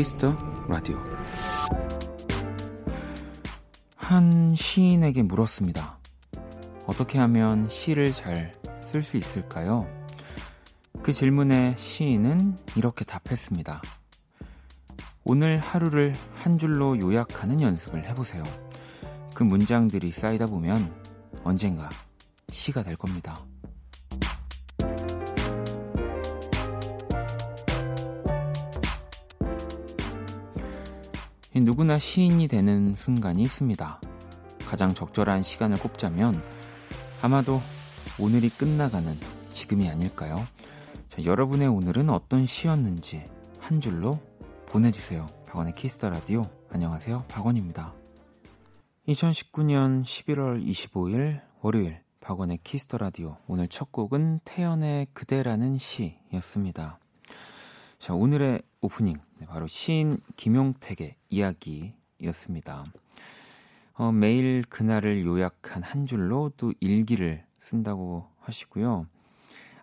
Kiss the Radio 한 시인에게 물었습니다. 어떻게 하면 시를 잘 쓸 수 있을까요? 그 질문에 시인은 이렇게 답했습니다. 오늘 하루를 한 줄로 요약하는 연습을 해보세요. 그 문장들이 쌓이다 보면 언젠가 시가 될 겁니다. 누구나 시인이 되는 순간이 있습니다. 가장 적절한 시간을 꼽자면 아마도 오늘이 끝나가는 지금이 아닐까요? 자, 여러분의 오늘은 어떤 시였는지 한 줄로 보내주세요. 박원의 Kiss the Radio. 안녕하세요. 박원입니다. 2019년 11월 25일 월요일 박원의 Kiss the Radio. 오늘 첫 곡은 태연의 그대라는 시였습니다. 자, 오늘의 오프닝. 네, 바로 시인 김용택의 이야기였습니다. 어, 매일 그날을 요약한 한 줄로 또 일기를 쓴다고 하시고요.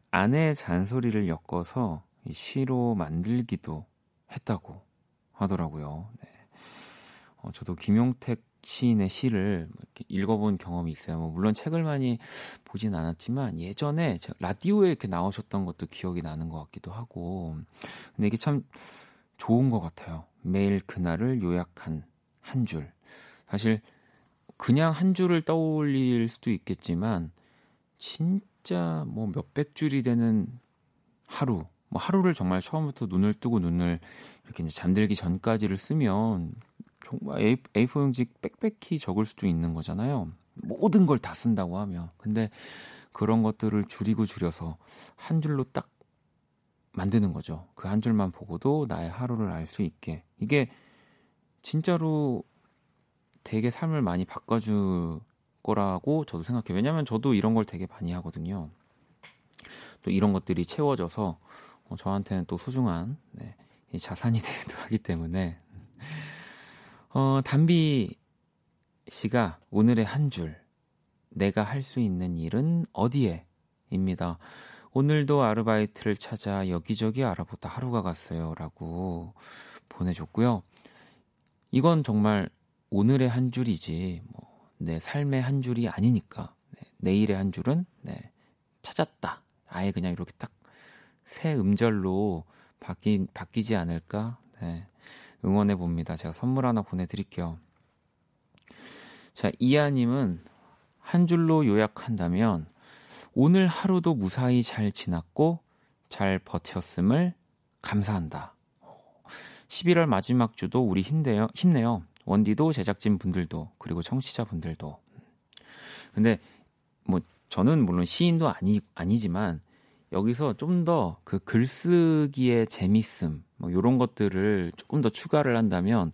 아내의 잔소리를 엮어서 시로 만들기도 했다고 하더라고요. 네. 어, 저도 김용택 시인의 시를 읽어본 경험이 있어요. 뭐 물론 책을 많이 보진 않았지만 예전에 라디오에 이렇게 나오셨던 것도 기억이 나는 것 같기도 하고. 근데 이게 참 좋은 것 같아요. 매일 그날을 요약한 한 줄. 사실 그냥 한 줄을 떠올릴 수도 있겠지만 진짜 뭐 몇백 줄이 되는 하루, 뭐 하루를 정말 처음부터 눈을 뜨고 눈을 이렇게 이제 잠들기 전까지를 쓰면 정말 A, A4용지 빽빽히 적을 수도 있는 거잖아요. 모든 걸 다 쓴다고 하면. 근데 그런 것들을 줄이고 줄여서 한 줄로 딱 만드는 거죠. 그 한 줄만 보고도 나의 하루를 알 수 있게. 이게 진짜로 되게 삶을 많이 바꿔줄 거라고 저도 생각해요. 왜냐면 저도 이런 걸 되게 많이 하거든요. 또 이런 것들이 채워져서 어, 저한테는 또 소중한 네, 자산이 되기도 하기 때문에 어, 담비 씨가 오늘의 한 줄 내가 할 수 있는 일은 어디에? 입니다. 오늘도 아르바이트를 찾아 여기저기 알아보다 하루가 갔어요. 라고 보내줬고요. 이건 정말 오늘의 한 줄이지, 뭐, 내 삶의 한 줄이 아니니까. 네, 내일의 한 줄은, 네, 찾았다. 아예 그냥 이렇게 딱 새 음절로 바뀌, 바뀌지 않을까? 네, 응원해 봅니다. 제가 선물 하나 보내드릴게요. 자, 이하님은 한 줄로 요약한다면, 오늘 하루도 무사히 잘 지났고, 잘 버텼음을 감사한다. 11월 마지막 주도 우리 힘내요. 힘내요. 원디도 제작진 분들도 그리고 청취자 분들도. 근데 뭐 저는 물론 시인도 아니 아니지만 여기서 좀 더 그 글쓰기의 재밌음 뭐 요런 것들을 조금 더 추가를 한다면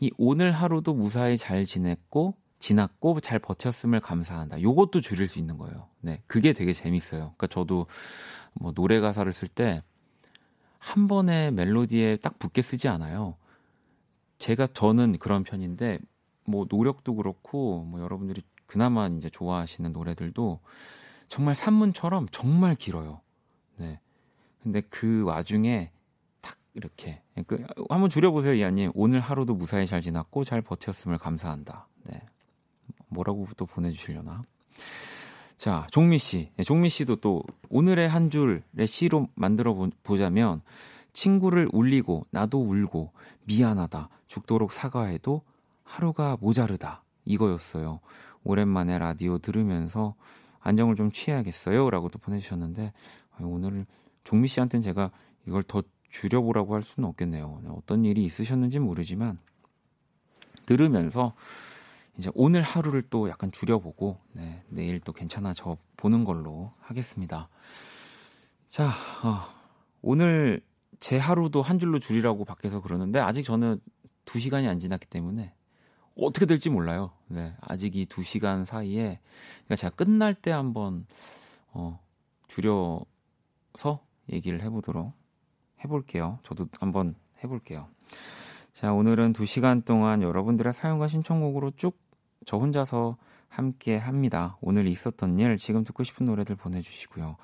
이 오늘 하루도 무사히 잘 지냈고 지났고 잘 버텼음을 감사한다. 요것도 줄일 수 있는 거예요. 네. 그게 되게 재밌어요. 그러니까 저도 뭐 노래 가사를 쓸 때 한 번에 멜로디에 딱 붙게 쓰지 않아요. 제가 저는 그런 편인데 뭐 노력도 그렇고 뭐 여러분들이 그나마 이제 좋아하시는 노래들도 정말 산문처럼 정말 길어요. 네. 근데 그 와중에 딱 이렇게 그 한번 줄여보세요, 이하님. 오늘 하루도 무사히 잘 지났고 잘 버텼음을 감사한다. 네. 뭐라고 또 보내주시려나? 자, 종미 씨. 네, 종미 씨도 또 오늘의 한 줄의 시로 만들어 보자면 친구를 울리고 나도 울고 미안하다 죽도록 사과해도 하루가 모자르다 이거였어요. 오랜만에 라디오 들으면서 안정을 좀 취해야겠어요. 라고 도 보내주셨는데 오늘 종미 씨한테는 제가 이걸 더 줄여보라고 할 수는 없겠네요. 네, 어떤 일이 있으셨는지 모르지만 들으면서 이제 오늘 하루를 또 약간 줄여보고 네, 내일 또 괜찮아져 보는 걸로 하겠습니다. 자, 어, 오늘 제 하루도 한 줄로 줄이라고 밖에서 그러는데 아직 저는 두 시간이 안 지났기 때문에 어떻게 될지 몰라요. 네, 아직 이 두 시간 사이에 그러니까 제가 끝날 때 한번 어, 줄여서 얘기를 해보도록 해볼게요. 저도 한번 해볼게요. 자, 오늘은 두 시간 동안 여러분들의 사연과 신청곡으로 쭉 저 혼자서 함께 합니다. 오늘 있었던 일, 지금 듣고 싶은 노래들 보내주시고요.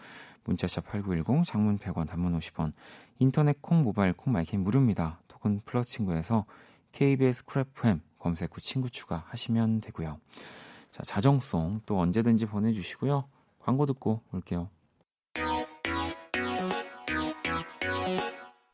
문자샵 8910, 장문 100원, 단문 50원, 인터넷 콩, 모바일 콩, my K는 무료입니다. 톡은 플러스 친구에서 KBS Cool FM 검색 후 친구 추가하시면 되고요. 자, 자정송 또 언제든지 보내주시고요. 광고 듣고 올게요.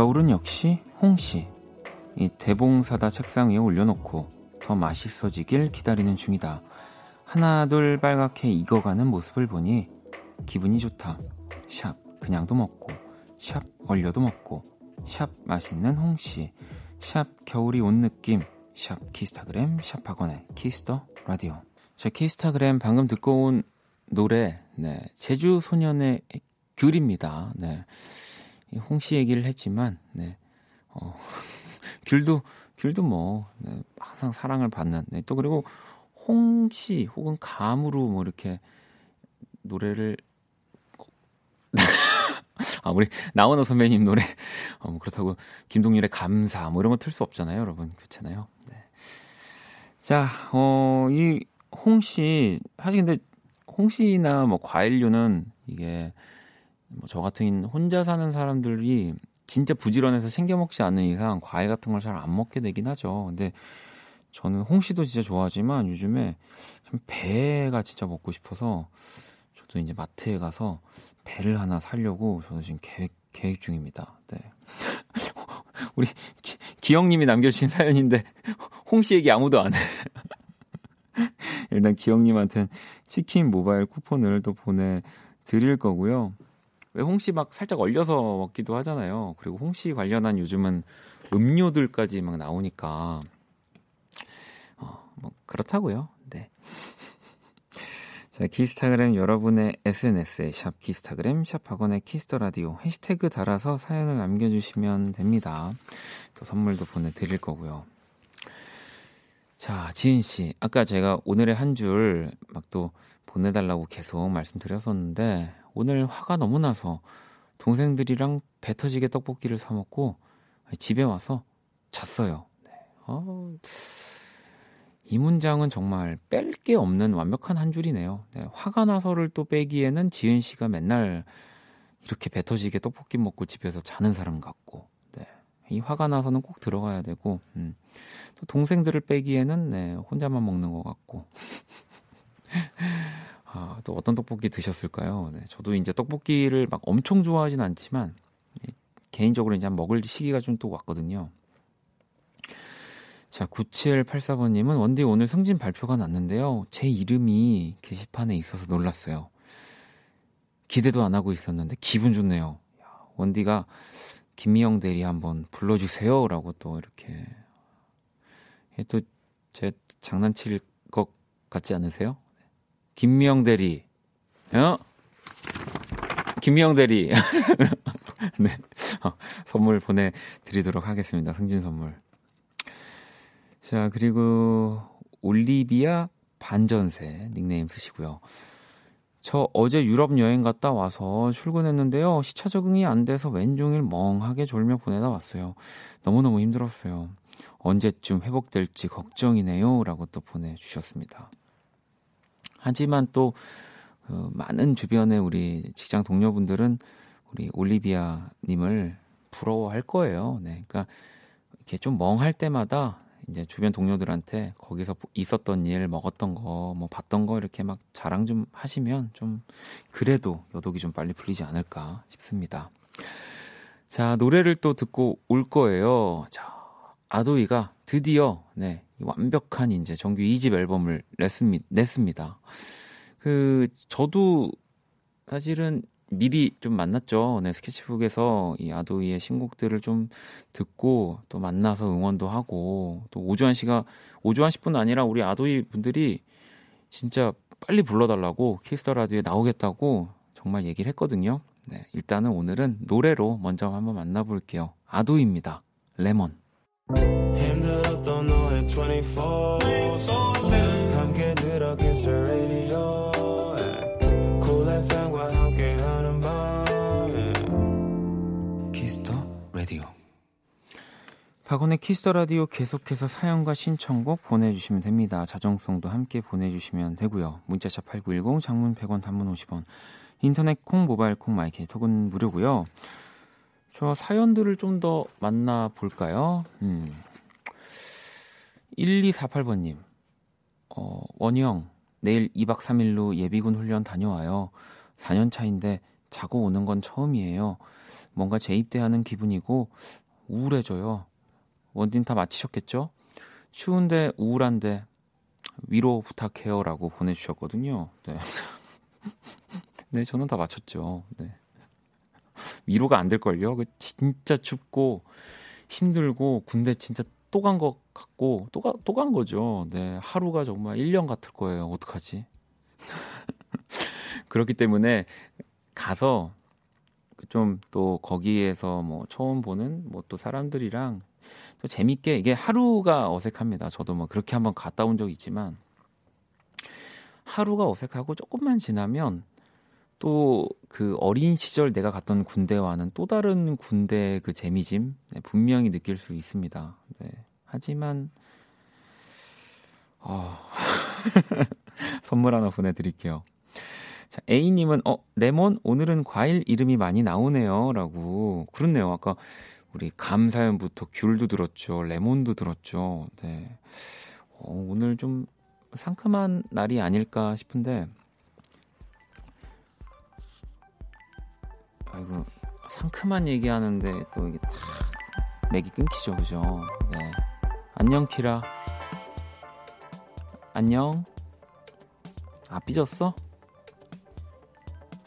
겨울은 역시 홍시 이 대봉 사다 책상 위에 올려놓고 더 맛있어지길 기다리는 중이다. 하나 둘 빨갛게 익어가는 모습을 보니 기분이 좋다. 샵 그냥도 먹고 샵 얼려도 먹고 샵 맛있는 홍시 샵 겨울이 온 느낌. 샵 키스타그램 샵 박원의 Kiss the Radio. 자 키스타그램 방금 듣고 온 노래 네 제주 소년의 귤입니다. 네 홍시 얘기를 했지만 네 어, 귤도 귤도 뭐 네, 항상 사랑을 받는 네, 또 그리고 홍시 혹은 감으로 뭐 이렇게 노래를 아, 우리 나원호 선배님 노래 어, 뭐 그렇다고 김동률의 감사 뭐 이런 거 틀 수 없잖아요, 여러분. 그렇잖아요. 네. 자, 어, 이 홍씨 사실 근데 홍씨나 뭐 과일류는 이게 뭐 저 같은 혼자 사는 사람들이 진짜 부지런해서 챙겨 먹지 않는 이상 과일 같은 걸 잘 안 먹게 되긴 하죠. 근데 저는 홍씨도 진짜 좋아하지만 요즘에 좀 배가 진짜 먹고 싶어서 저도 이제 마트에 가서 배를 하나 사려고 저는 지금 계획, 계획 중입니다. 네. 우리 기, 기영님이 남겨주신 사연인데 홍씨 얘기 아무도 안 해. 일단 기영님한테는 치킨 모바일 쿠폰을 또 보내드릴 거고요. 왜 홍씨 막 살짝 얼려서 먹기도 하잖아요. 그리고 홍씨 관련한 요즘은 음료들까지 막 나오니까 어, 뭐 그렇다고요. 네. 자, 키스타그램 여러분의 SNS에 샵 키스타그램 샵 박원의 Kiss the Radio 해시태그 달아서 사연을 남겨 주시면 됩니다. 또 선물도 보내 드릴 거고요. 자, 지은 씨, 아까 제가 오늘의 한 줄 막 또 보내 달라고 계속 말씀드렸었는데 오늘 화가 너무 나서 동생들이랑 배 터지게 떡볶이를 사 먹고 집에 와서 잤어요. 네. 어... 이 문장은 정말 뺄 게 없는 완벽한 한 줄이네요. 네, 화가 나서를 또 빼기에는 지은 씨가 맨날 이렇게 배 터지게 떡볶이 먹고 집에서 자는 사람 같고, 네, 이 화가 나서는 꼭 들어가야 되고, 음, 또 동생들을 빼기에는 네, 혼자만 먹는 것 같고. 아, 또 어떤 떡볶이 드셨을까요? 네, 저도 이제 떡볶이를 막 엄청 좋아하진 않지만 개인적으로 이제 먹을 시기가 좀 또 왔거든요. 자, 9784번님은 원디 오늘 승진 발표가 났는데요. 제 이름이 게시판에 있어서 놀랐어요. 기대도 안 하고 있었는데 기분 좋네요. 원디가 김미영 대리 한번 불러주세요. 라고 또 이렇게. 또 제 장난칠 것 같지 않으세요? 김미영 대리. 어? 김미영 대리. 네. 어, 선물 보내드리도록 하겠습니다. 승진 선물. 자, 그리고 올리비아 반전세 닉네임 쓰시고요. 저 어제 유럽 여행 갔다 와서 출근했는데요. 시차 적응이 안 돼서 왼종일 멍하게 졸며 보내다 왔어요. 너무너무 힘들었어요. 언제쯤 회복될지 걱정이네요. 라고 또 보내주셨습니다. 하지만 또, 그 많은 주변의 우리 직장 동료분들은 우리 올리비아님을 부러워할 거예요. 네. 그러니까 이렇게 좀 멍할 때마다 이제 주변 동료들한테 거기서 있었던 일, 먹었던 거, 뭐 봤던 거 이렇게 막 자랑 좀 하시면 좀 그래도 여독이 좀 빨리 풀리지 않을까 싶습니다. 자, 노래를 또 듣고 올 거예요. 자, 아도이가 드디어 네, 완벽한 이제 정규 2집 앨범을 냈습니다. 냈습니다. 그 저도 사실은 미리 좀 만났죠. 네, 스케치북에서 이 ADOY의 신곡들을 좀 듣고 또 만나서 응원도 하고 또 오주환 씨가 오주환 씨뿐 아니라 우리 ADOY 분들이 진짜 빨리 불러달라고 Kiss the Radio에 나오겠다고 정말 얘기를 했거든요. 네, 일단은 오늘은 노래로 먼저 한번 만나볼게요. ADOY입니다. Lemon. 힘들었던 너의 24 함께 들어 Kiss the Radio Cool FM과 함께하는 밤 Kiss the Radio 박원의 Kiss the Radio 계속해서 사연과 신청곡 보내주시면 됩니다. 자정송도 함께 보내주시면 되고요. 문자샵 8910 장문 100원 단문 50원 인터넷 콩 모바일 콩 my K 톡은 무료고요. 저 사연들을 좀 더 만나볼까요? 음. 1248번님, 어, 원영, 내일 2박 3일로 예비군 훈련 다녀와요. 4년 차인데 자고 오는 건 처음이에요. 뭔가 재입대하는 기분이고 우울해져요. 원딘 다 마치셨겠죠? 추운데 우울한데 위로 부탁해요라고 보내주셨거든요. 네. 네, 저는 다 마쳤죠. 네. 위로가 안 될걸요? 그 진짜 춥고 힘들고 군대 진짜 또 간 것 같고 또 가 또 간 거죠. 네. 하루가 정말 1년 같을 거예요. 어떡하지? 그렇기 때문에 가서 좀 또 거기에서 뭐 처음 보는 뭐 또 사람들이랑 또 재밌게 이게 하루가 어색합니다. 저도 뭐 그렇게 한번 갔다 온 적이 있지만 하루가 어색하고 조금만 지나면 또 그 어린 시절 내가 갔던 군대와는 또 다른 군대 그 재미짐 네, 분명히 느낄 수 있습니다. 네. 하지만 어... 선물 하나 보내드릴게요. 자, A님은 어 레몬 오늘은 과일 이름이 많이 나오네요라고 그렇네요. 아까 우리 감 사연부터 귤도 들었죠, 레몬도 들었죠. 네. 어, 오늘 좀 상큼한 날이 아닐까 싶은데 아이고 상큼한 얘기하는데 또 이게 다 맥이 끊기죠, 그죠? 네. 안녕 키라. 안녕. 아 삐졌어?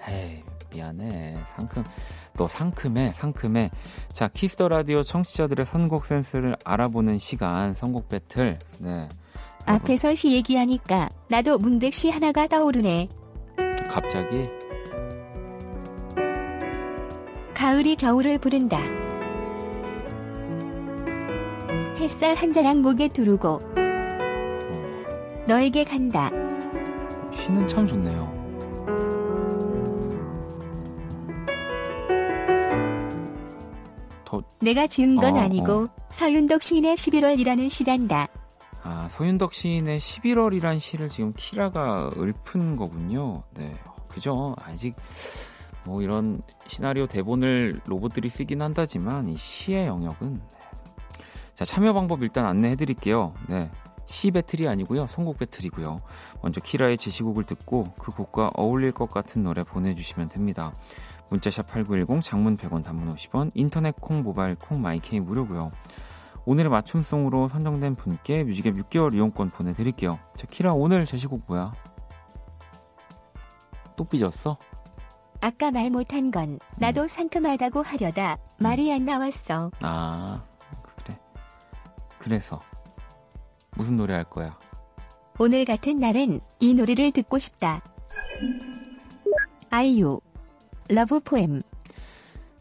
에이 미안해 상큼 너 상큼해 상큼해 자 Kiss the Radio 청취자들의 선곡 센스를 알아보는 시간 선곡 배틀 네 앞에서 시 얘기하니까 나도 문득 시 하나가 떠오르네 갑자기 가을이 겨울을 부른다. 햇살 한 자락 목에 두르고 너에게 간다. 쉬는 참 좋네요. 더... 내가 지은 건 어, 아니고 어. 서윤덕 시인의 11월이라는 시단다. 아, 서윤덕 시인의 11월이란 시를 지금 키라가 읊은 거군요. 네. 그죠? 아직 뭐 이런 시나리오 대본을 로봇들이 쓰긴 한다지만 이 시의 영역은 네. 자 참여 방법 일단 안내해 드릴게요. 네. 시 배틀이 아니고요. 선곡 배틀이고요. 먼저 키라의 제시곡을 듣고 그 곡과 어울릴 것 같은 노래 보내 주시면 됩니다. 문자샵 8910 장문 100원 단문 50원 인터넷 콩 모바일 콩 마이케이 무료고요. 오늘의 맞춤송으로 선정된 분께 뮤직앱 6개월 이용권 보내 드릴게요. 자 키라 오늘 제시곡 뭐야? 또 삐졌어? 아까 말 못한 건 나도 음. 상큼하다고 하려다 말이 안 나왔어. 아, 그래. 그래서 무슨 노래 할 거야? 오늘 같은 날엔 이 노래를 듣고 싶다. 아이유 러브 포엠.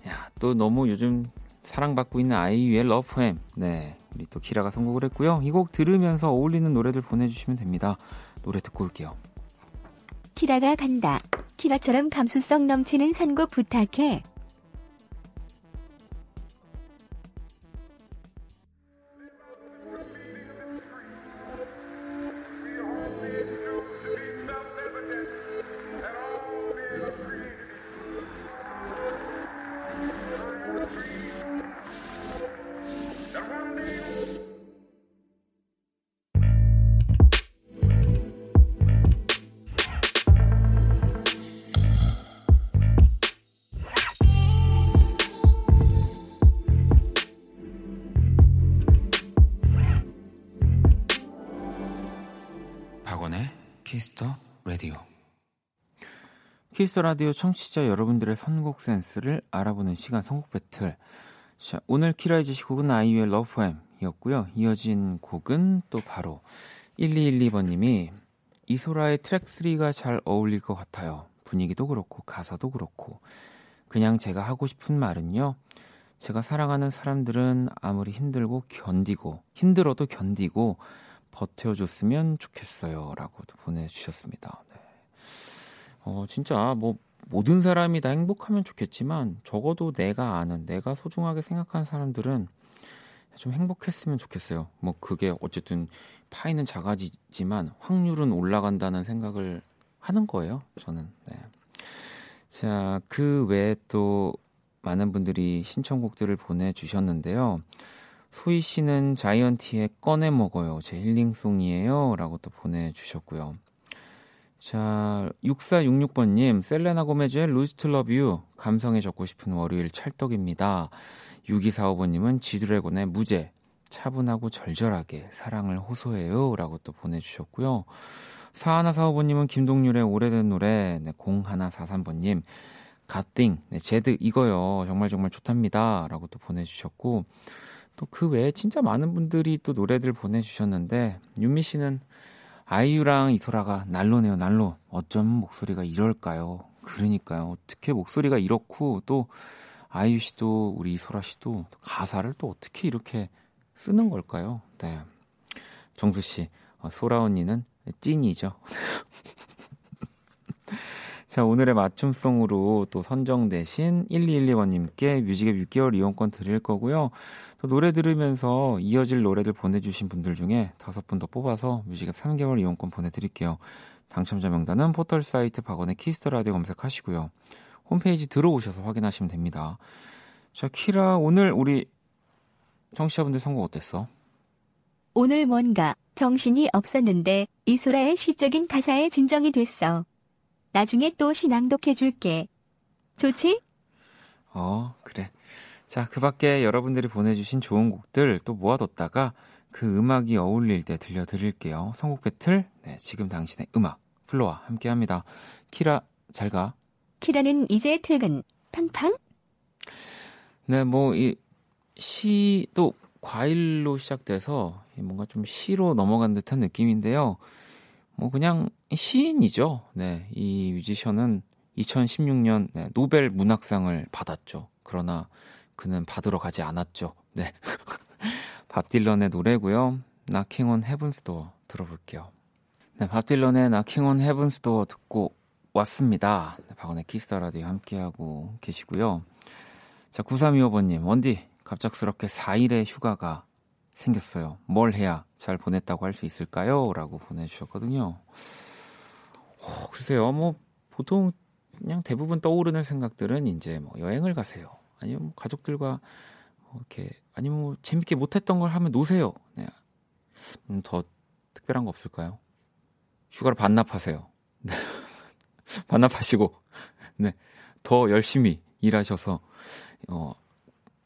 야, 또 너무 요즘 사랑받고 있는 아이유의 Love Poem. 네. 우리 또 키라가 선곡을 했고요. 이 곡 들으면서 어울리는 노래들 보내주시면 됩니다. 노래 듣고 올게요. 키라가 간다. 키라처럼 감수성 넘치는 선곡 부탁해. Kiss the Radio 청취자 여러분들의 선곡 센스를 알아보는 시간 선곡 배틀. 자, 오늘 키라의 지시곡은 아이유의 Love Poem이었고요. 이어진 곡은 또 바로 1212번님이 이소라의 트랙 3가 잘 어울릴 것 같아요. 분위기도 그렇고 가사도 그렇고 그냥 제가 하고 싶은 말은요. 제가 사랑하는 사람들은 아무리 힘들고 견디고 힘들어도 견디고 버텨줬으면 좋겠어요. 라고도 보내주셨습니다. 네. 어, 진짜 뭐 모든 사람이 다 행복하면 좋겠지만 적어도 내가 아는 내가 소중하게 생각하는 사람들은 좀 행복했으면 좋겠어요. 뭐 그게 어쨌든 파이는 작아지지만 확률은 올라간다는 생각을 하는 거예요. 저는. 네. 자, 그 외에 또 많은 분들이 신청곡들을 보내주셨는데요. 소희 씨는 자이언티의 꺼내 먹어요. 제 힐링송이에요. 라고 또 보내주셨고요. 자, 6466번님, 셀레나 고메즈의 Lose to Love You 감성에 젖고 싶은 월요일 찰떡입니다. 6245번님은 지드래곤의 무제, 차분하고 절절하게 사랑을 호소해요. 라고 또 보내주셨고요. 4145번님은 김동률의 오래된 노래, 네, 0143번님, 갓띵, 네, 제드 이거요. 정말 정말 좋답니다. 라고 또 보내주셨고, 또 그 외에 진짜 많은 분들이 또 노래들 보내주셨는데, 윤미 씨는 아이유랑 이소라가 난로네요, 난로. 어쩜 목소리가 이럴까요? 그러니까요. 어떻게 목소리가 이렇고 또 아이유 씨도 우리 이소라 씨도 가사를 또 어떻게 이렇게 쓰는 걸까요? 네. 정수 씨, 어, 소라 언니는 찐이죠. 자, 오늘의 맞춤송으로 또 선정되신 1212번님께 뮤직앱 6개월 이용권 드릴 거고요. 또 노래 들으면서 이어질 노래들 보내주신 분들 중에 다섯 분 더 뽑아서 뮤직앱 3개월 이용권 보내드릴게요. 당첨자 명단은 포털 사이트 박원의 Kiss the Radio 검색하시고요. 홈페이지 들어오셔서 확인하시면 됩니다. 자, 키라, 오늘 우리 청취자분들 선곡 어땠어? 오늘 뭔가 정신이 없었는데 이소라의 시적인 가사에 진정이 됐어. 나중에 또 시낭독해 줄게. 좋지? 어, 그래. 자, 그 밖에 여러분들이 보내주신 좋은 곡들 또 모아뒀다가 그 음악이 어울릴 때 들려드릴게요. 선곡 배틀, 네, 지금 당신의 음악, 플로와 함께 합니다. 키라, 잘 가. 키라는 이제 퇴근. 팡팡? 네, 뭐, 이, 시, 또, 과일로 시작돼서 뭔가 좀 시로 넘어간 듯한 느낌인데요. 뭐 그냥 시인이죠. 네, 이 뮤지션은 2016년 네, 노벨 문학상을 받았죠. 그러나 그는 받으러 가지 않았죠. 네. 밥 딜런의 노래고요. Knockin' on Heaven's Door 들어볼게요. 네, 밥 딜런의 Knockin' on Heaven's Door 듣고 왔습니다. 네, 박원의 Kiss the Radio 함께하고 계시고요. 자, 9325번님, 원디, 갑작스럽게 4일의 휴가가 생겼어요. 뭘 해야 잘 보냈다고 할 수 있을까요? 라고 보내주셨거든요. 어, 글쎄요, 뭐, 보통 그냥 대부분 떠오르는 생각들은 이제 뭐 여행을 가세요. 아니면 뭐 가족들과 뭐 이렇게, 아니면 뭐 재밌게 못했던 걸 하면 노세요. 네. 음, 더 특별한 거 없을까요? 휴가를 반납하세요. 네. 반납하시고, 네. 더 열심히 일하셔서, 어,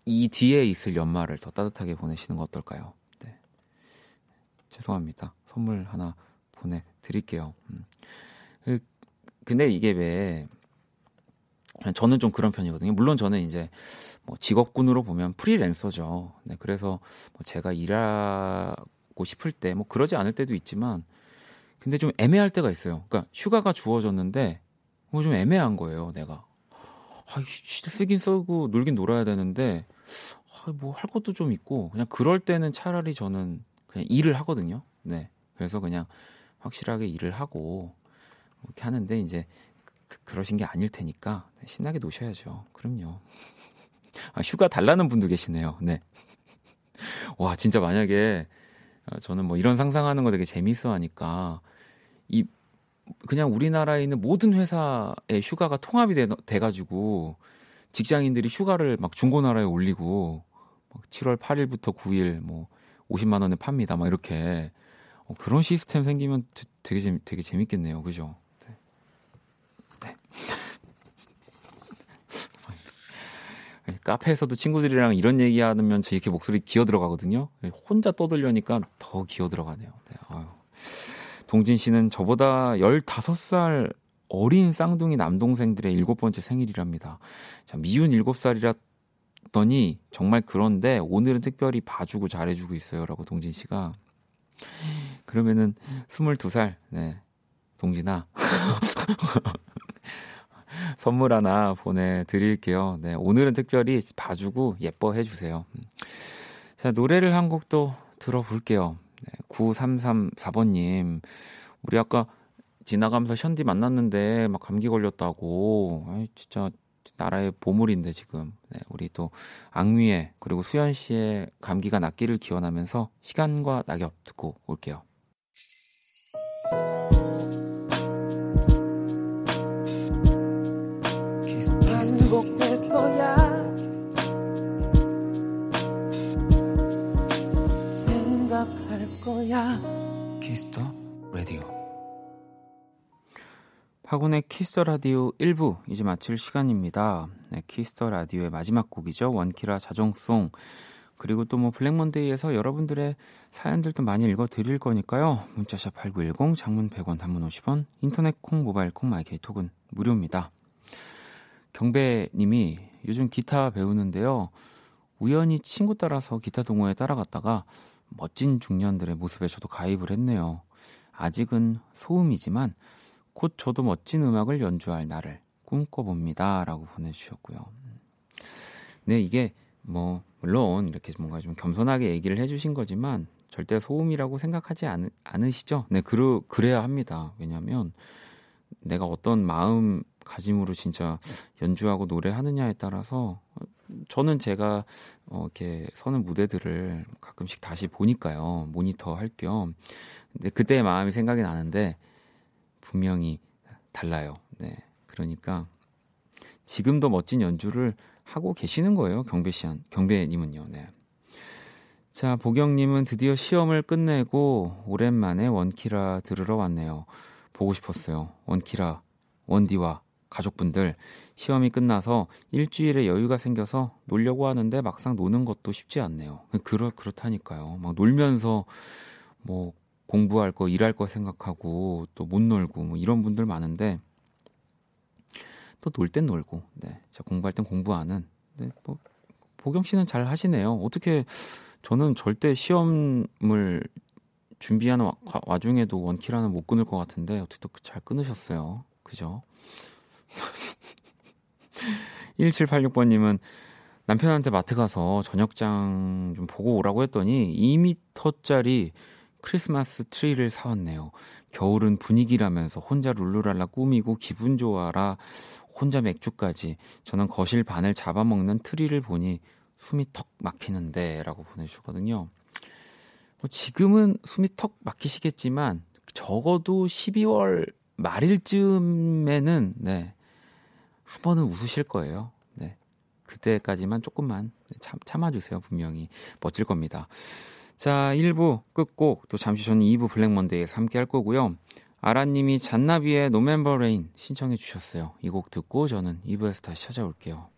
이 뒤에 있을 연말을 더 따뜻하게 보내시는 거 어떨까요? 네. 죄송합니다. 선물 하나 보내드릴게요. 음. 그, 근데 이게 왜 저는 좀 그런 편이거든요. 물론 저는 이제 뭐 직업군으로 보면 프리랜서죠. 네, 그래서 뭐 제가 일하고 싶을 때 뭐 그러지 않을 때도 있지만 근데 좀 애매할 때가 있어요. 그러니까 휴가가 주어졌는데 뭐 좀 애매한 거예요, 내가. 아, 쓰긴 쓰고 놀긴 놀아야 되는데 아, 뭐할 것도 좀 있고 그냥 그럴 때는 차라리 저는 그냥 일을 하거든요. 네. 그래서 그냥 확실하게 일을 하고 이렇게 하는데 이제 그, 그러신 게 아닐 테니까 신나게 노셔야죠. 그럼요. 아, 휴가 달라는 분도 계시네요. 네. 와, 진짜 만약에 어, 저는 뭐 이런 상상하는 거 되게 재미있어 하니까 이 그냥 우리나라에 있는 모든 회사의 휴가가 통합이 돼, 돼가지고 직장인들이 휴가를 막 중고나라에 올리고 막 7월 8일부터 9일 뭐 50만 원에 팝니다. 막 이렇게 어, 그런 시스템 생기면 되게 재미, 되게 재밌겠네요. 그죠? 네. 네. 카페에서도 친구들이랑 이런 얘기하면 제 이렇게 목소리 기어 들어가거든요. 혼자 떠들려니까 더 기어 들어가네요. 네, 동진 씨는 저보다 15살 어린 쌍둥이 남동생들의 일곱 번째 생일이랍니다. 자, 미운 일곱 살이라더니 정말 그런데 오늘은 특별히 봐주고 잘해주고 있어요 라고 동진 씨가 그러면은 스물두 살 네. 동진아 선물 하나 보내드릴게요. 네, 오늘은 특별히 봐주고 예뻐해 주세요. 음. 자, 노래를 한 곡도 들어볼게요. 네, 9334번님, 우리 아까 지나가면서 션디 만났는데 막 감기 걸렸다고. 아이, 진짜 나라의 보물인데 지금. 네, 우리 또 앙위에 그리고 수현 씨의 감기가 낫기를 기원하면서 시간과 낙엽 듣고 올게요. 거야. 거야. Kiss the Radio. 박원의 Kiss the Radio 1부 이제 마칠 시간입니다. 네, Kiss the Radio의 마지막 곡이죠. 원키라 자정송. 그리고 또 뭐 Black Monday에서 여러분들의 사연들도 많이 읽어 드릴 거니까요. 문자샵 8910 장문 100원 단문 50원 인터넷 콩 모바일 콩 My K 톡은 무료입니다. 경배 님이 요즘 기타 배우는데요. 우연히 친구 따라서 기타 동호회에 따라갔다가 멋진 중년들의 모습에 저도 가입을 했네요. 아직은 소음이지만 곧 저도 멋진 음악을 연주할 날을 꿈꿔봅니다. 라고 보내주셨고요. 네, 이게 뭐, 물론 이렇게 뭔가 좀 겸손하게 얘기를 해주신 거지만 절대 소음이라고 생각하지 않, 않으시죠? 네, 그러, 그래야 합니다. 왜냐면 내가 어떤 마음 가짐으로 진짜 연주하고 노래하느냐에 따라서 저는 제가 어, 이렇게 서는 무대들을 가끔씩 다시 보니까요 모니터 할 겸 근데 그때의 마음이 생각이 나는데 분명히 달라요. 네, 그러니까 지금도 멋진 연주를 하고 계시는 거예요 경배 씨 경배님은요. 네. 자 보경님은 드디어 시험을 끝내고 오랜만에 원키라 들으러 왔네요. 보고 싶었어요. 원키라 원디와 가족분들 시험이 끝나서 일주일에 여유가 생겨서 놀려고 하는데 막상 노는 것도 쉽지 않네요. 그렇 그렇다니까요. 막 놀면서 뭐 공부할 거, 일할 거 생각하고 또 못 놀고 뭐 이런 분들 많은데 또 놀 땐 놀고, 네, 자 공부할 땐 공부하는. 네, 뭐 보경 씨는 잘 하시네요. 어떻게 저는 절대 시험을 준비하는 와, 와중에도 원키라는 못 끊을 것 같은데 어떻게 또 잘 끊으셨어요. 그죠? 1786번님은 남편한테 마트 가서 저녁장 좀 보고 오라고 했더니 2미터짜리 크리스마스 트리를 사왔네요. 겨울은 분위기라면서 혼자 룰루랄라 꾸미고 기분 좋아라 혼자 맥주까지 저는 거실 반을 잡아먹는 트리를 보니 숨이 턱 막히는데 라고 보내주셨거든요. 뭐 지금은 숨이 턱 막히시겠지만 적어도 12월 말일쯤에는 네, 한 번은 웃으실 거예요. 네. 그때까지만 조금만 참, 참아주세요. 분명히 멋질 겁니다. 자, 1부 끝곡 또 잠시 전 2부 Black Monday에서 함께 할 거고요. 아라님이 잔나비의 November Rain 신청해 주셨어요. 이 곡 듣고 저는 2부에서 다시 찾아올게요.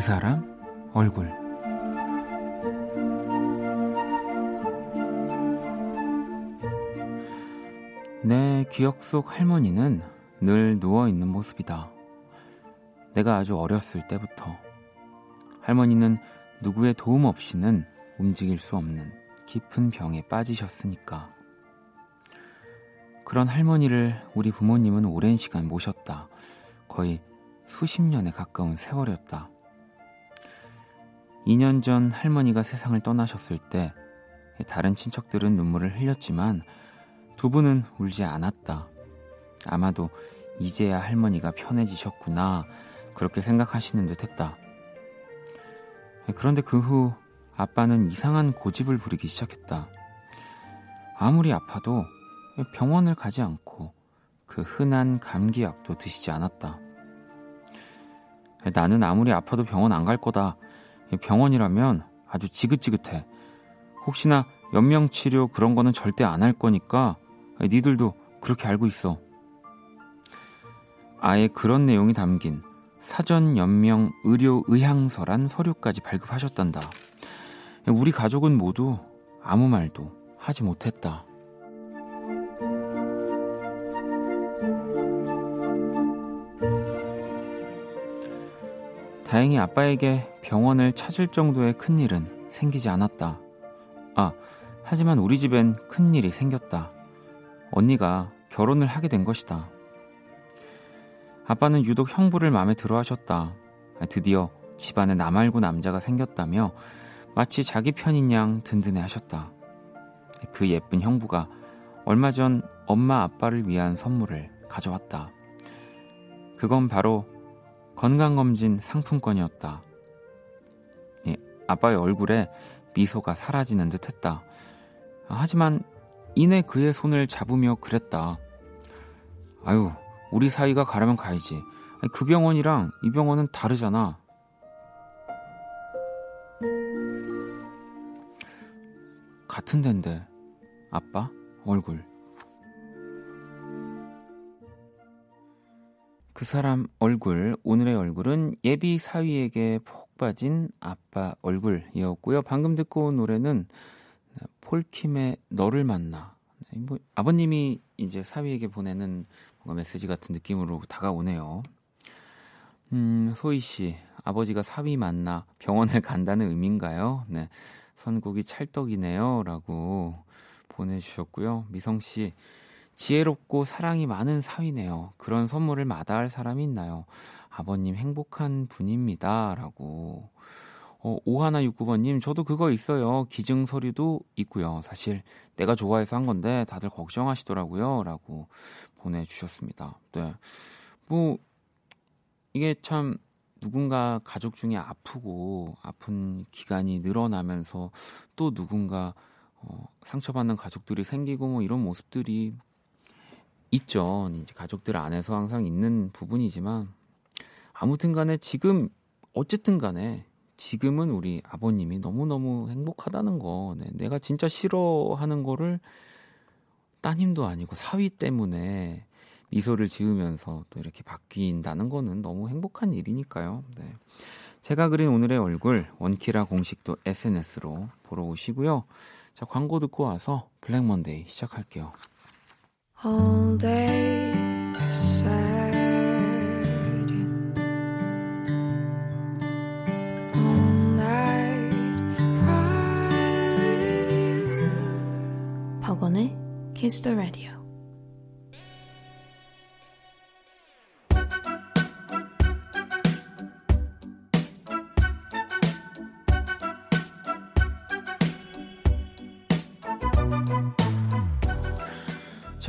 그 사람 얼굴 내 기억 속 할머니는 늘 누워 있는 모습이다. 내가 아주 어렸을 때부터 할머니는 누구의 도움 없이는 움직일 수 없는 깊은 병에 빠지셨으니까. 그런 할머니를 우리 부모님은 오랜 시간 모셨다. 거의 수십 년에 가까운 세월이었다. 2년 전 할머니가 세상을 떠나셨을 때 다른 친척들은 눈물을 흘렸지만 두 분은 울지 않았다. 아마도 이제야 할머니가 편해지셨구나. 그렇게 생각하시는 듯 했다. 그런데 그 후 아빠는 이상한 고집을 부리기 시작했다. 아무리 아파도 병원을 가지 않고 그 흔한 감기약도 드시지 않았다. 나는 아무리 아파도 병원 안 갈 거다. 병원이라면 아주 지긋지긋해. 혹시나 연명치료 그런 거는 절대 안 할 거니까 니들도 그렇게 알고 있어. 아예 그런 내용이 담긴 사전 연명 의료 의향서란 서류까지 발급하셨단다. 우리 가족은 모두 아무 말도 하지 못했다. 다행히 아빠에게 병원을 찾을 정도의 큰일은 생기지 않았다. 아, 하지만 우리 집엔 큰일이 생겼다. 언니가 결혼을 하게 된 것이다. 아빠는 유독 형부를 마음에 들어 하셨다. 드디어 집안에 나 말고 남자가 생겼다며 마치 자기 편인 양 든든해 하셨다. 그 예쁜 형부가 얼마 전 엄마 아빠를 위한 선물을 가져왔다. 그건 바로 건강검진 상품권이었다. 예, 아빠의 얼굴에 미소가 사라지는 듯 했다. 하지만 이내 그의 손을 잡으며 그랬다. 아유, 우리 사이가 가려면 가야지. 그 병원이랑 이 병원은 다르잖아. 같은 데인데, 아빠? 얼굴. 그 사람 얼굴, 오늘의 얼굴은 예비 사위에게 폭 빠진 아빠 얼굴이었고요. 방금 듣고 온 노래는 폴킴의 너를 만나. 뭐 아버님이 이제 사위에게 보내는 뭔가 메시지 같은 느낌으로 다가오네요. 음, 소희 씨, 아버지가 사위 만나 병원을 간다는 의미인가요? 네. 선곡이 찰떡이네요. 라고 보내주셨고요. 미성 씨, 지혜롭고 사랑이 많은 사위네요. 그런 선물을 마다할 사람이 있나요? 아버님 행복한 분입니다. 라고. 어, 5169번님, 저도 그거 있어요. 기증 서류도 있고요. 사실 내가 좋아해서 한 건데 다들 걱정하시더라고요. 라고 보내주셨습니다. 네. 뭐, 이게 참 누군가 가족 중에 아프고 아픈 기간이 늘어나면서 또 누군가 어, 상처받는 가족들이 생기고 뭐 이런 모습들이 있죠. 이제 가족들 안에서 항상 있는 부분이지만 아무튼 간에 지금 어쨌든 간에 지금은 우리 아버님이 너무너무 행복하다는 거. 네, 내가 진짜 싫어하는 거를 따님도 아니고 사위 때문에 미소를 지으면서 또 이렇게 바뀐다는 거는 너무 행복한 일이니까요. 네. 제가 그린 오늘의 얼굴 원키라 공식도 SNS로 보러 오시고요. 자, 광고 듣고 와서 블랙 먼데이 시작할게요. All day 박원의 Kiss the Radio.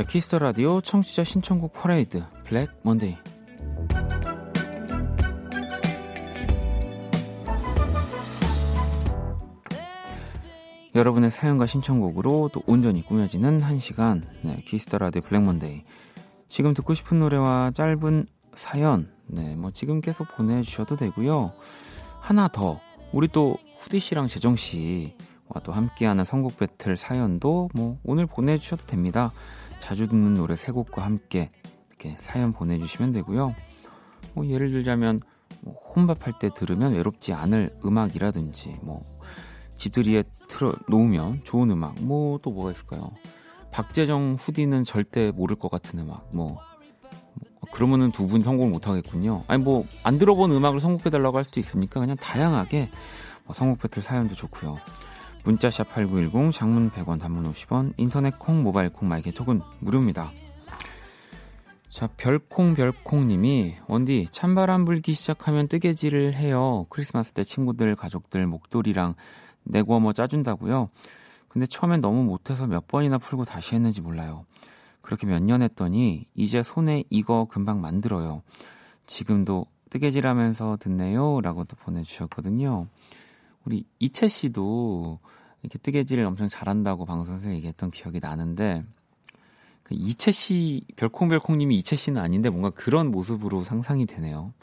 자, 키스터 라디오 청취자 신청곡 퍼레이드 블랙 먼데이. 여러분의 사연과 신청곡으로 또 온전히 꾸며지는 한 시간 네, Kiss the Radio Black Monday. 지금 듣고 싶은 노래와 짧은 사연, 네, 뭐 지금 계속 보내주셔도 되고요. 하나 더, 우리 또 후디 씨랑 재정 씨와 또 함께하는 선곡 배틀 사연도 뭐 오늘 보내주셔도 됩니다. 자주 듣는 노래 세 곡과 함께 이렇게 사연 보내주시면 되고요. 뭐 예를 들자면 뭐 혼밥할 때 들으면 외롭지 않을 음악이라든지 뭐 집들이에 틀어 놓으면 좋은 음악 뭐 또 뭐가 있을까요? 박재정 후디는 절대 모를 것 같은 음악 뭐, 뭐 그러면은 두 분 성공 못 하겠군요. 아니 뭐 안 들어본 음악을 선곡해 달라고 할 수도 있으니까 그냥 다양하게 뭐 선곡 배틀 사연도 좋고요. 문자샵 8910 장문 100원 단문 50원 인터넷 콩 모바일 콩 마이게톡은 무료입니다. 자 별콩별콩님이 원디 찬바람 불기 시작하면 뜨개질을 해요. 크리스마스 때 친구들 가족들 목도리랑 내고 어머 짜준다고요. 근데 처음엔 너무 못해서 몇 번이나 풀고 다시 했는지 몰라요. 그렇게 몇 년 했더니 이제 손에 이거 금방 만들어요. 지금도 뜨개질하면서 듣네요. 라고 또 보내주셨거든요. 우리 이채 씨도 이렇게 뜨개질을 엄청 잘한다고 방송에서 얘기했던 기억이 나는데 그 이채 씨, 별콩별콩님이 이채 씨는 아닌데 뭔가 그런 모습으로 상상이 되네요.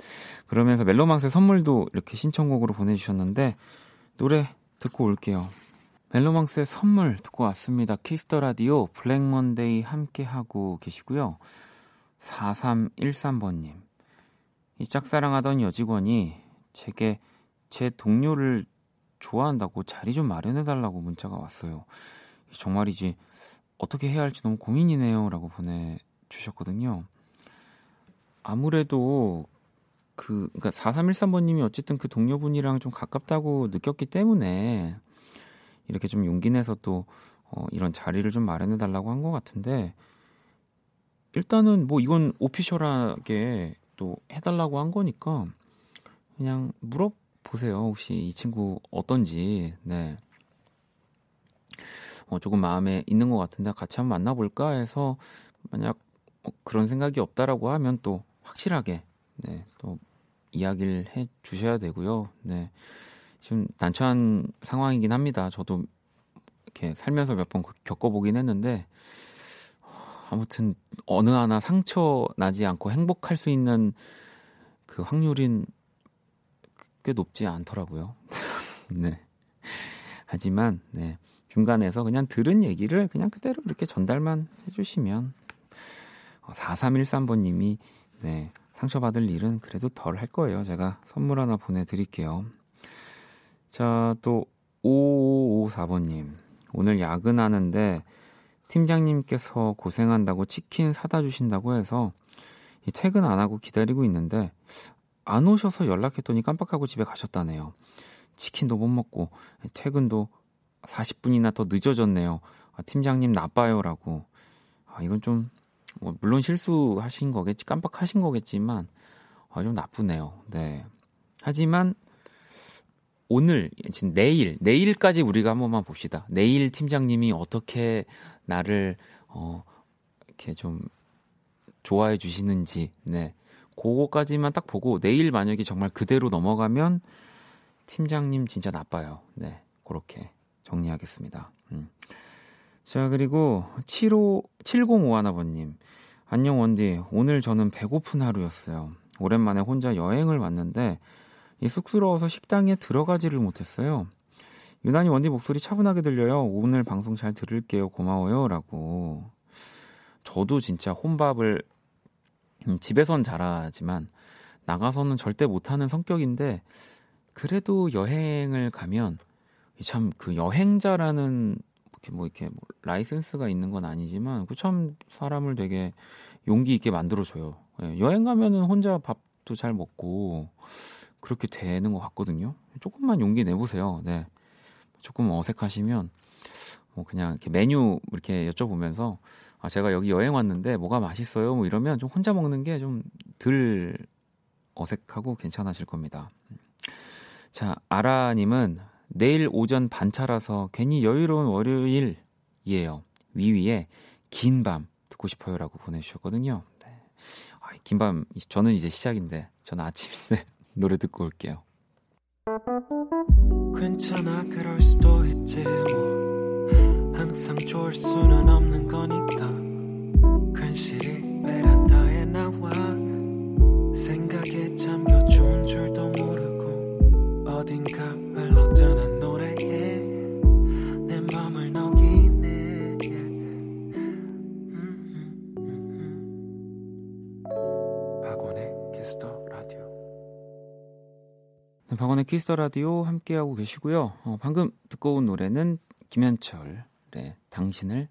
그러면서 멜로망스의 선물도 이렇게 신청곡으로 보내주셨는데 노래 듣고 올게요. 멜로망스의 선물 듣고 왔습니다. Kiss the Radio Black Monday 함께 하고 계시고요. 4313번님. 이 짝사랑하던 여직원이 제게 제 동료를 좋아한다고 자리 좀 마련해달라고 문자가 왔어요. 정말이지 어떻게 해야 할지 너무 고민이네요. 라고 보내주셨거든요. 아무래도 그, 그니까 4313번님이 어쨌든 그 동료분이랑 좀 가깝다고 느꼈기 때문에 이렇게 좀 용기 내서 또 어, 이런 자리를 좀 마련해달라고 한 것 같은데 일단은 뭐 이건 오피셜하게 또 해달라고 한 거니까 그냥 물어 보세요. 혹시 이 친구 어떤지. 네. 어, 조금 마음에 있는 것 같은데 같이 한번 만나볼까 해서 만약 뭐 그런 생각이 없다라고 하면 또 확실하게 네, 또 이야기를 해 주셔야 되고요. 네. 좀 난처한 상황이긴 합니다. 저도 이렇게 살면서 몇 번 겪어보긴 했는데 아무튼 어느 하나 상처 나지 않고 행복할 수 있는 그 확률인 꽤 높지 않더라고요. 네. 하지만 네. 중간에서 그냥 들은 얘기를 그냥 그대로 이렇게 전달만 해주시면 4313번 님이 어, 네. 상처받을 일은 그래도 덜 할 거예요. 제가 선물 하나 보내드릴게요. 자, 또 5554번님. 오늘 야근하는데 팀장님께서 고생한다고 치킨 사다 주신다고 해서 퇴근 안 하고 기다리고 있는데 안 오셔서 연락했더니 깜빡하고 집에 가셨다네요. 치킨도 못 먹고 퇴근도 40분이나 더 늦어졌네요. 아, 팀장님 나빠요라고. 아, 이건 좀 뭐 물론 실수하신 거겠지 깜빡하신 거겠지만 아, 좀 나쁘네요. 네. 하지만 오늘 지금 내일 내일까지 우리가 한 번만 봅시다. 내일 팀장님이 어떻게 나를 어 이렇게 좀 좋아해 주시는지 네. 그거까지만 딱 보고 내일 만약에 정말 그대로 넘어가면 팀장님 진짜 나빠요. 네. 그렇게 정리하겠습니다. 음. 자, 그리고 75 7051아버님. 안녕 원디. 오늘 저는 배고픈 하루였어요. 오랜만에 혼자 여행을 왔는데 이 쑥스러워서 식당에 들어가지를 못했어요. 유난히 원디 목소리 차분하게 들려요. 오늘 방송 잘 들을게요. 고마워요. 라고. 저도 진짜 혼밥을 음, 집에선 잘하지만 나가서는 절대 못하는 성격인데 그래도 여행을 가면 참 그 여행자라는 이렇게 뭐 이렇게 뭐 라이센스가 있는 건 아니지만 그 참 사람을 되게 용기 있게 만들어줘요. 예, 여행 가면은 혼자 밥도 잘 먹고 그렇게 되는 것 같거든요. 조금만 용기 내보세요. 네. 조금 어색하시면 뭐 그냥 이렇게 메뉴 이렇게 여쭤보면서 아 제가 여기 여행 왔는데 뭐가 맛있어요? 뭐 이러면 좀 혼자 먹는 게 좀 덜 어색하고 괜찮아질 겁니다. 자 아라님은 내일 오전 반차라서 괜히 여유로운 월요일이에요. 위위에 긴 밤 듣고 싶어요라고 보내주셨거든요. 네. 아, 긴밤 저는 이제 시작인데 저는 아침인데 노래 듣고 올게요. 괜찮아 그럴 수도 있지 뭐 항상 좋을 수는 없는 거니까 괜시리 베란다에 나와 생각에 잠겨 좋은 줄도 모르고 어딘가 흘러드는 노래에 내 맘을 녹이네. 박원의 Kiss the Radio. 네, 박원의 Kiss the Radio 함께하고 계시고요. 어, 방금 듣고 온 노래는 김현철의 당신을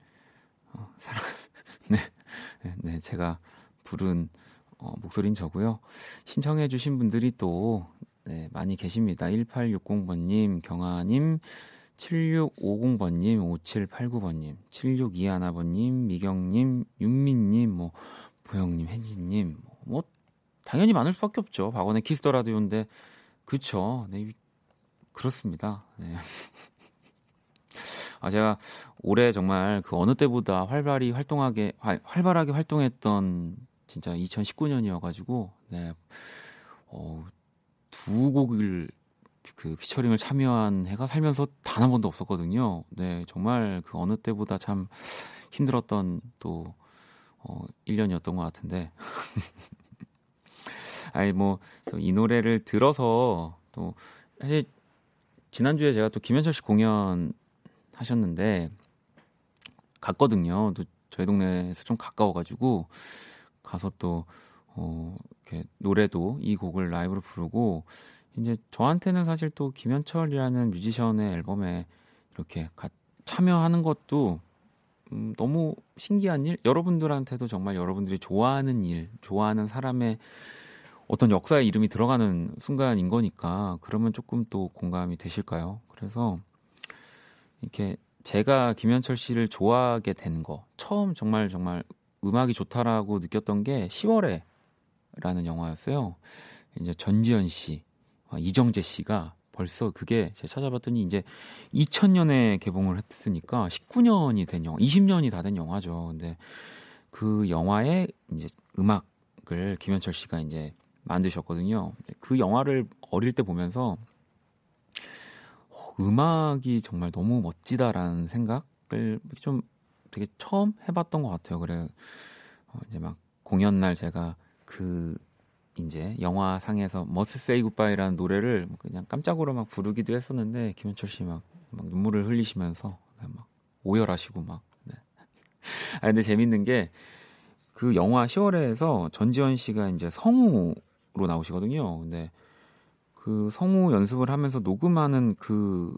어, 사랑 네, 네, 네, 제가 부른 어, 목소리는 저고요. 신청해 주신 분들이 또 네, 많이 계십니다. 1860번님, 경아님, 7650번님, 5789번님, 7621번님, 미경님, 윤민님, 뭐, 보영님, 혜진님, 뭐, 뭐, 당연히 많을 수밖에 없죠. 박원의 Kiss the Radio인데, 그쵸. 네, 그렇습니다. 네. 아, 제가 올해 정말 그 어느 때보다 활발히 활동하게, 활발하게 활동했던 진짜 2019년이어가지고, 네. 어, 두 곡을 그 피처링을 참여한 해가 살면서 단 한 번도 없었거든요. 네, 정말 그 어느 때보다 참 힘들었던 또 어, 1년이었던 것 같은데. 아니, 뭐, 이 노래를 들어서 또, 사실, 지난주에 제가 또 김현철 씨 공연 하셨는데, 갔거든요. 또 저희 동네에서 좀 가까워가지고, 가서 또, 어, 이렇게 노래도 이 곡을 라이브로 부르고, 이제 저한테는 사실 또 김현철이라는 뮤지션의 앨범에 이렇게 가, 참여하는 것도 음, 너무 신기한 일, 여러분들한테도 정말 여러분들이 좋아하는 일, 좋아하는 사람의 어떤 역사의 이름이 들어가는 순간인 거니까 그러면 조금 또 공감이 되실까요? 그래서 이렇게 제가 김현철 씨를 좋아하게 된 거, 처음 정말 정말 음악이 좋다라고 느꼈던 게 10월에라는 영화였어요. 이제 전지현 씨, 아, 이정재 씨가 벌써 그게 제가 찾아봤더니 이제 2000년에 개봉을 했으니까 19년이 된 영화, 20년이 다 된 영화죠. 근데 그 영화의 이제 음악을 김현철 씨가 이제 만드셨거든요. 그 영화를 어릴 때 보면서 어, 음악이 정말 너무 멋지다라는 생각을 좀 되게 처음 해봤던 것 같아요. 그래 어, 이제 막 공연 날 제가 그 이제 영화상에서 Must Say Goodbye라는 노래를 그냥 깜짝으로 막 부르기도 했었는데 김현철 씨막 막 눈물을 흘리시면서 막 오열하시고 막. 네. 아 근데 재밌는 게 그 영화 10월에서 전지현 씨가 이제 성우로 나오시거든요. 근데 그 성우 연습을 하면서 녹음하는 그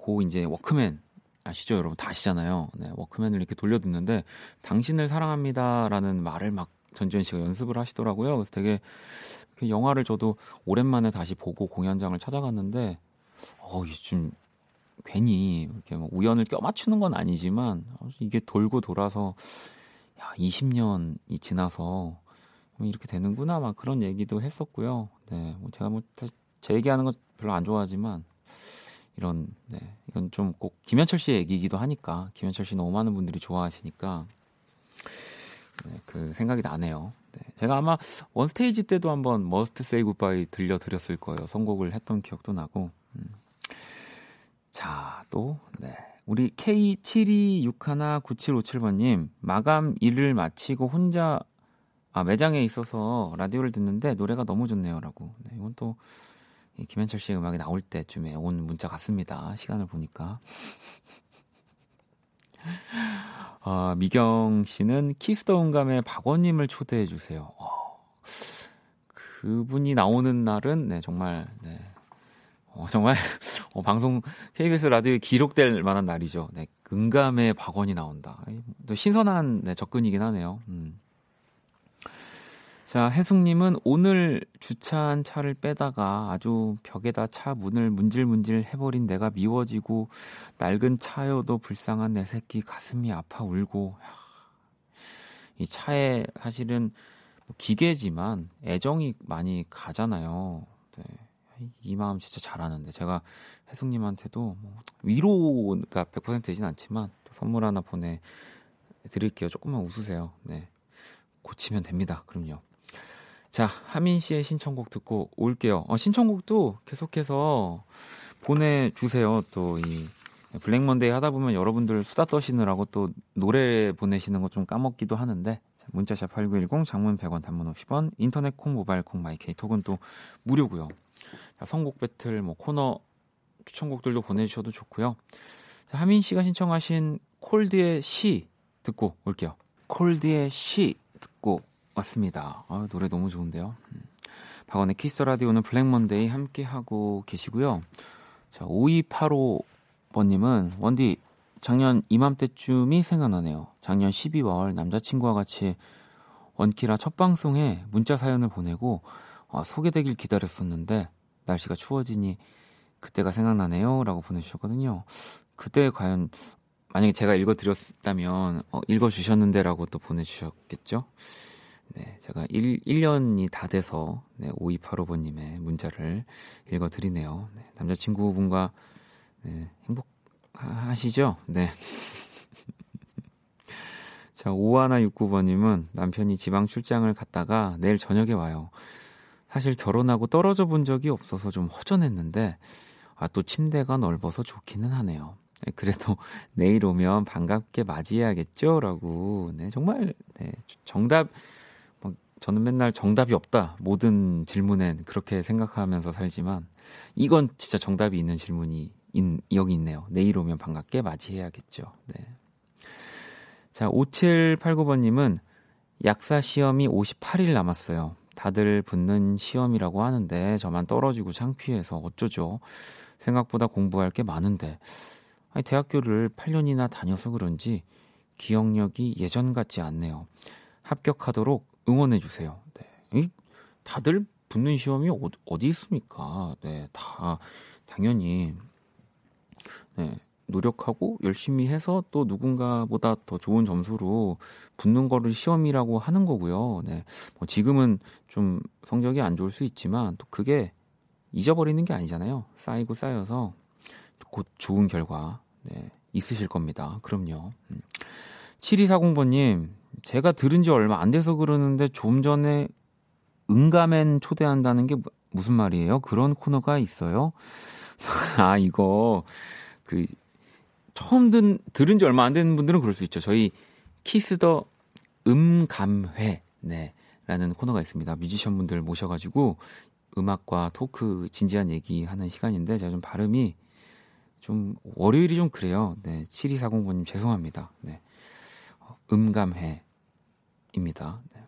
고 이제 워크맨 아시죠 여러분 다 아시잖아요. 네, 워크맨을 이렇게 돌려 듣는데 당신을 사랑합니다라는 말을 막 전지현 씨가 연습을 하시더라고요. 그래서 되게 그 영화를 저도 오랜만에 다시 보고 공연장을 찾아갔는데 어, 좀 괜히 이렇게 뭐 우연을 껴맞추는 건 아니지만 이게 돌고 돌아서 야 20년이 지나서 이렇게 되는구나 막 그런 얘기도 했었고요. 네, 뭐 제가 뭐 제 얘기하는 건 별로 안 좋아하지만 이런 네 이건 좀 꼭 김현철 씨의 얘기이기도 하니까 김현철 씨 너무 많은 분들이 좋아하시니까 네, 그 생각이 나네요. 네, 제가 아마 원 스테이지 때도 한번 Must Say Goodbye 들려 드렸을 거예요. 선곡을 했던 기억도 나고. 음. 자, 또, 네. 우리 K72619757번 님, 마감 일을 마치고 혼자, 아, 매장에 있어서 라디오를 듣는데 노래가 너무 좋네요. 라고. 네, 이건 또, 김현철 씨의 음악이 나올 때쯤에 온 문자 같습니다. 시간을 보니까. 아, 미경 씨는 Kiss the 음감회 박원님을 초대해 주세요. 어, 그분이 나오는 날은 네 정말 네 어, 정말 어, 방송 KBS 라디오에 기록될 만한 날이죠. 네, 음감회 박원이 나온다. 또 신선한 네, 접근이긴 하네요. 음. 자, 혜숙님은 오늘 주차한 차를 빼다가 아주 벽에다 차 문을 문질문질 해버린 내가 미워지고 낡은 차여도 불쌍한 내 새끼 가슴이 아파 울고 이 차에 사실은 뭐 기계지만 애정이 많이 가잖아요. 네. 이 마음 진짜 잘하는데 제가 혜숙님한테도 뭐 위로가 100% 되진 않지만 선물 하나 보내드릴게요. 조금만 웃으세요. 네. 고치면 됩니다. 그럼요. 자, 하민 씨의 신청곡 듣고 올게요. 어, 신청곡도 계속해서 보내주세요. 또 이 Black Monday 하다 보면 여러분들 수다 떠시느라고 또 노래 보내시는 거 좀 까먹기도 하는데 자, 문자샵 8910 장문 100원 단문 50원 인터넷 콩 모바일 콩 my K 톡은 또 무료고요. 자, 선곡 배틀 뭐 코너 추천곡들도 보내주셔도 좋고요. 자, 하민 씨가 신청하신 콜드의 시 듣고 올게요. 콜드의 시 듣고 왔습니다. 아, 노래 너무 좋은데요. 음. 박원의 키스 라디오는 Black Monday 함께 하고 계시고요. 자, 5285번님은 원디 작년 이맘때쯤이 생각나네요. 작년 12월 남자친구와 같이 원키라 첫 방송에 문자 사연을 보내고 아, 소개되길 기다렸었는데 날씨가 추워지니 그때가 생각나네요. 라고 보내주셨거든요. 그때 과연 만약에 제가 읽어드렸다면 어, 읽어주셨는데 라고 또 보내주셨겠죠? 네, 제가 1, 1년이 다 돼서 네, 5285번님의 문자를 읽어드리네요. 네, 남자친구분과 네, 행복하시죠? 네. 자, 5169번님은 남편이 지방 출장을 갔다가 내일 저녁에 와요. 사실 결혼하고 떨어져 본 적이 없어서 좀 허전했는데, 아, 또 침대가 넓어서 좋기는 하네요. 네, 그래도 내일 오면 반갑게 맞이해야겠죠? 라고. 네, 정말, 네, 정답, 뭐, 저는 맨날 정답이 없다. 모든 질문엔 그렇게 생각하면서 살지만, 이건 진짜 정답이 있는 질문이 인, 여기 있네요. 내일 오면 반갑게 맞이해야겠죠. 네. 자, 5789번님은 약사 시험이 58일 남았어요. 다들 붙는 시험이라고 하는데 저만 떨어지고 창피해서 어쩌죠? 생각보다 공부할 게 많은데 아니, 대학교를 8년이나 다녀서 그런지 기억력이 예전 같지 않네요. 합격하도록 응원해 주세요. 네. 다들 붙는 시험이 어, 어디 있습니까? 네, 다 당연히 네, 노력하고 열심히 해서 또 누군가보다 더 좋은 점수로 붙는 거를 시험이라고 하는 거고요. 네. 뭐 지금은 좀 성적이 안 좋을 수 있지만 또 그게 잊어버리는 게 아니잖아요. 쌓이고 쌓여서 곧 좋은 결과 네, 있으실 겁니다. 그럼요. 음. 7240번님, 제가 들은 지 얼마 안 돼서 그러는데 좀 전에 응가맨 초대한다는 게 무슨 말이에요? 그런 코너가 있어요? 아, 이거, 그, 처음 든, 들은 지 얼마 안 되는 분들은 그럴 수 있죠. 저희 Kiss the 음감회, 네, 라는 코너가 있습니다. 뮤지션 분들 모셔가지고 음악과 토크 진지한 얘기 하는 시간인데 제가 좀 발음이 좀 월요일이 좀 그래요. 네, 7240번님 죄송합니다. 네. 음감회입니다. 네.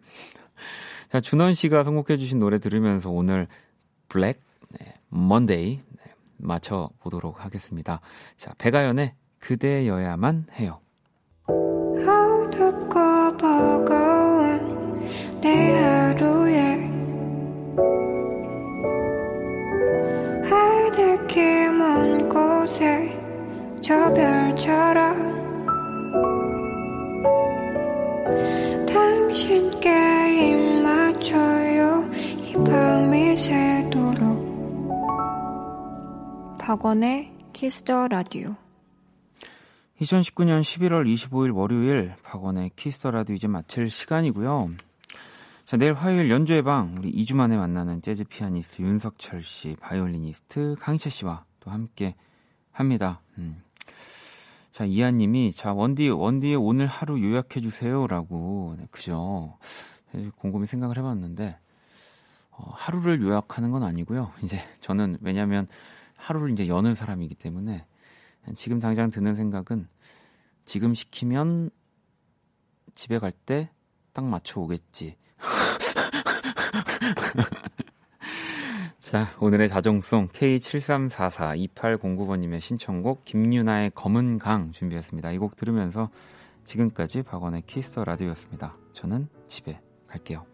자, 준원 씨가 선곡해 주신 노래 들으면서 오늘 Black 네, Monday 네, 마쳐 보도록 하겠습니다. 자, 배가연의 그대여야만 해요. 어둡고 버거운 내 하루에 하늘길 먼 곳에 저별 당신께 입 맞춰요 이 밤이 새도록 박원의 Kiss the 라디오 2019년 11월 25일 월요일 박원의 Kiss the 라디오 이제 마칠 시간이고요. 자, 내일 화요일 연주회 방 우리 2주 만에 만나는 재즈 피아니스트 윤석철 씨, 바이올리니스트 강이채 씨와 또 함께 합니다. 음. 자, 이한 님이 자, 원디 원디의 오늘 하루 요약해 주세요 라고. 네, 그죠? 곰곰이 생각을 해 봤는데 어, 하루를 요약하는 건 아니고요. 이제 저는 왜냐면 하루를 이제 여는 사람이기 때문에 지금 당장 드는 생각은 지금 시키면 집에 갈 때 딱 맞춰 오겠지. 자, 오늘의 자정송 K73442809번님의 신청곡 김윤아의 검은 강 준비했습니다. 이 곡 들으면서 지금까지 박원의 Kiss the 라디오였습니다. 저는 집에 갈게요.